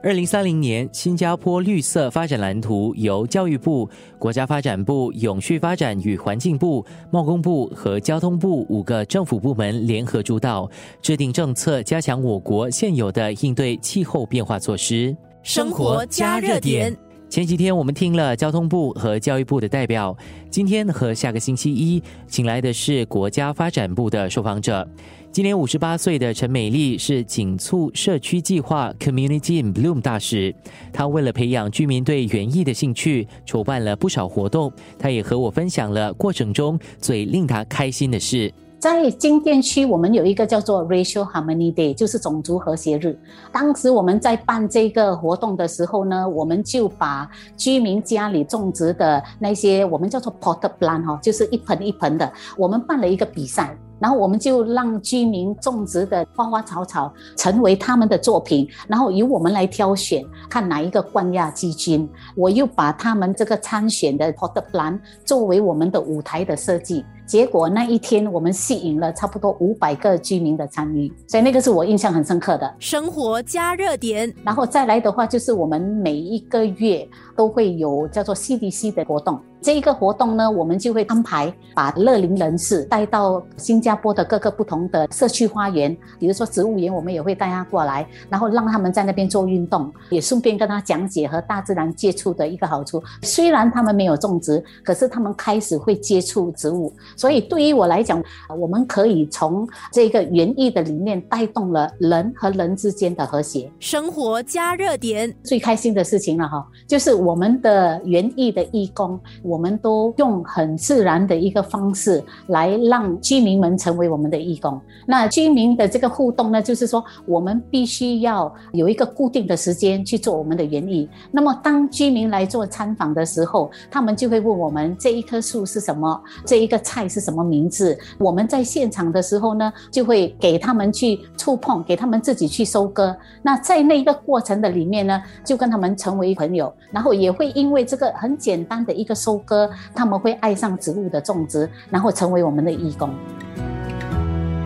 二零三零年，新加坡绿色发展蓝图由教育部、国家发展部、永续发展与环境部、贸工部和交通部五个政府部门联合主导，制定政策，加强我国现有的应对气候变化措施。生活加热点。前几天我们听了交通部和教育部的代表，今天和下个星期一请来的是国家发展部的受访者。今年五十八岁的陈美丽是紧促社区计划 Community Bloom 大使。她为了培养居民对园艺的兴趣，筹办了不少活动。她也和我分享了过程中最令她开心的事。在金店区，我们有一个叫做 Racial Harmony Day，就是种族和谐日。当时我们在办这个活动的时候呢，我们就把居民家里种植的那些，我们叫做 pot plant 哈，就是一盆一盆的，我们办了一个比赛。然后我们就让居民种植的花花草草成为他们的作品，然后由我们来挑选，看哪一个冠亚季军。我又把他们这个参选的 pot plant 作为我们的舞台的设计。结果那一天我们吸引了差不多五百个居民的参与，所以那个是我印象很深刻的。生活加热点，然后再来的话，就是我们每一个月都会有叫做 CDC 的活动。这一个活动呢，我们就会安排把乐龄人士带到新加坡的各个不同的社区花园，比如说植物园，我们也会带他过来，然后让他们在那边做运动，也顺便跟他讲解和大自然接触的一个好处。虽然他们没有种植，可是他们开始会接触植物，所以对于我来讲，我们可以从这个园艺的理念带动了人和人之间的和谐。生活加热点，最开心的事情了哈，就是我们的园艺的义工。我们都用很自然的一个方式来让居民们成为我们的义工。那居民的这个互动呢，就是说我们必须要有一个固定的时间去做我们的园艺。那么当居民来做参访的时候，他们就会问我们这一棵树是什么，这一个菜是什么名字。我们在现场的时候呢，就会给他们去触碰，给他们自己去收割。那在那一个过程的里面呢，就跟他们成为朋友，然后也会因为这个很简单的一个收。歌，他们会爱上植物的种植，然后成为我们的义工。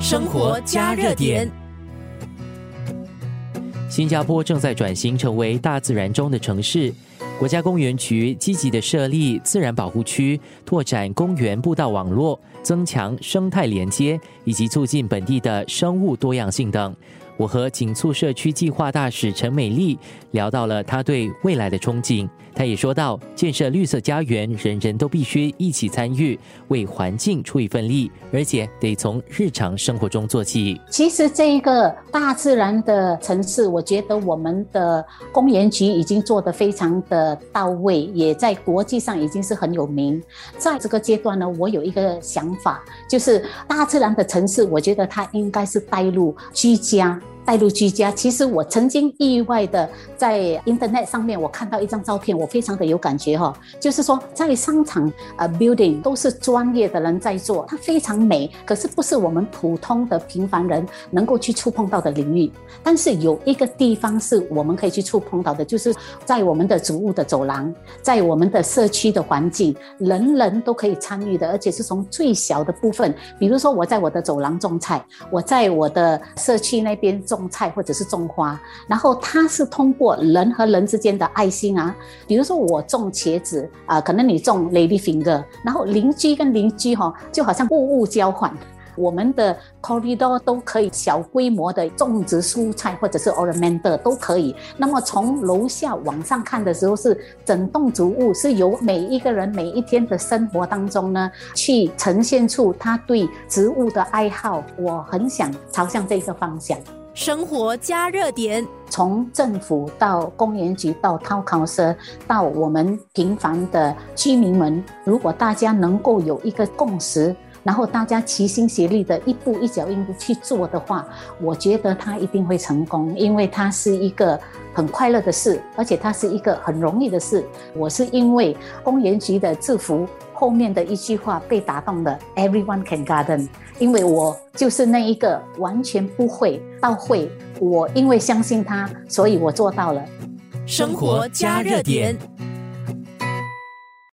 生活加热点。新加坡正在转型成为大自然中的城市，国家公园局积极的设立自然保护区，拓展公园步道网络，增强生态连接，以及促进本地的生物多样性等。我和紧促社区计划大使陈美丽聊到了她对未来的憧憬。她也说到，建设绿色家园，人人都必须一起参与，为环境出一份力，而且得从日常生活中做起。其实，这一个大自然的城市，我觉得我们的公园局已经做得非常的到位，也在国际上已经是很有名。在这个阶段呢，我有一个想法，就是大自然的城市，我觉得它应该是带入居家。带入居家，其实我曾经意外的在 Internet 上面，我看到一张照片，我非常的有感觉哈。就是说，在商场呃 building 都是专业的人在做，它非常美，可是不是我们普通的平凡人能够去触碰到的领域。但是有一个地方是我们可以去触碰到的，就是在我们的植物的走廊，在我们的社区的环境，人人都可以参与的，而且是从最小的部分，比如说我在我的走廊种菜，我在我的社区那边。种菜或者是种花，然后它是通过人和人之间的爱心啊，比如说我种茄子啊，可能你种 lady finger，然后邻居跟邻居哈，就好像物物交换。我们的 corridor 都可以小规模的种植蔬菜或者是 ornamental 都可以。那么从楼下往上看的时候，是整栋植物是由每一个人每一天的生活当中呢，去呈现出他对植物的爱好。我很想朝向这个方向。生活加热点，从政府到公园局到掏考社，到我们平凡的居民们，如果大家能够有一个共识，然后大家齐心协力的一步一脚印的去做的话，我觉得它一定会成功，因为它是一个很快乐的事，而且它是一个很容易的事。我是因为公园局的制服。后面的一句话被打动了，Everyone can garden，因为我就是那一个完全不会到会，我因为相信他，所以我做到了。生活加热点。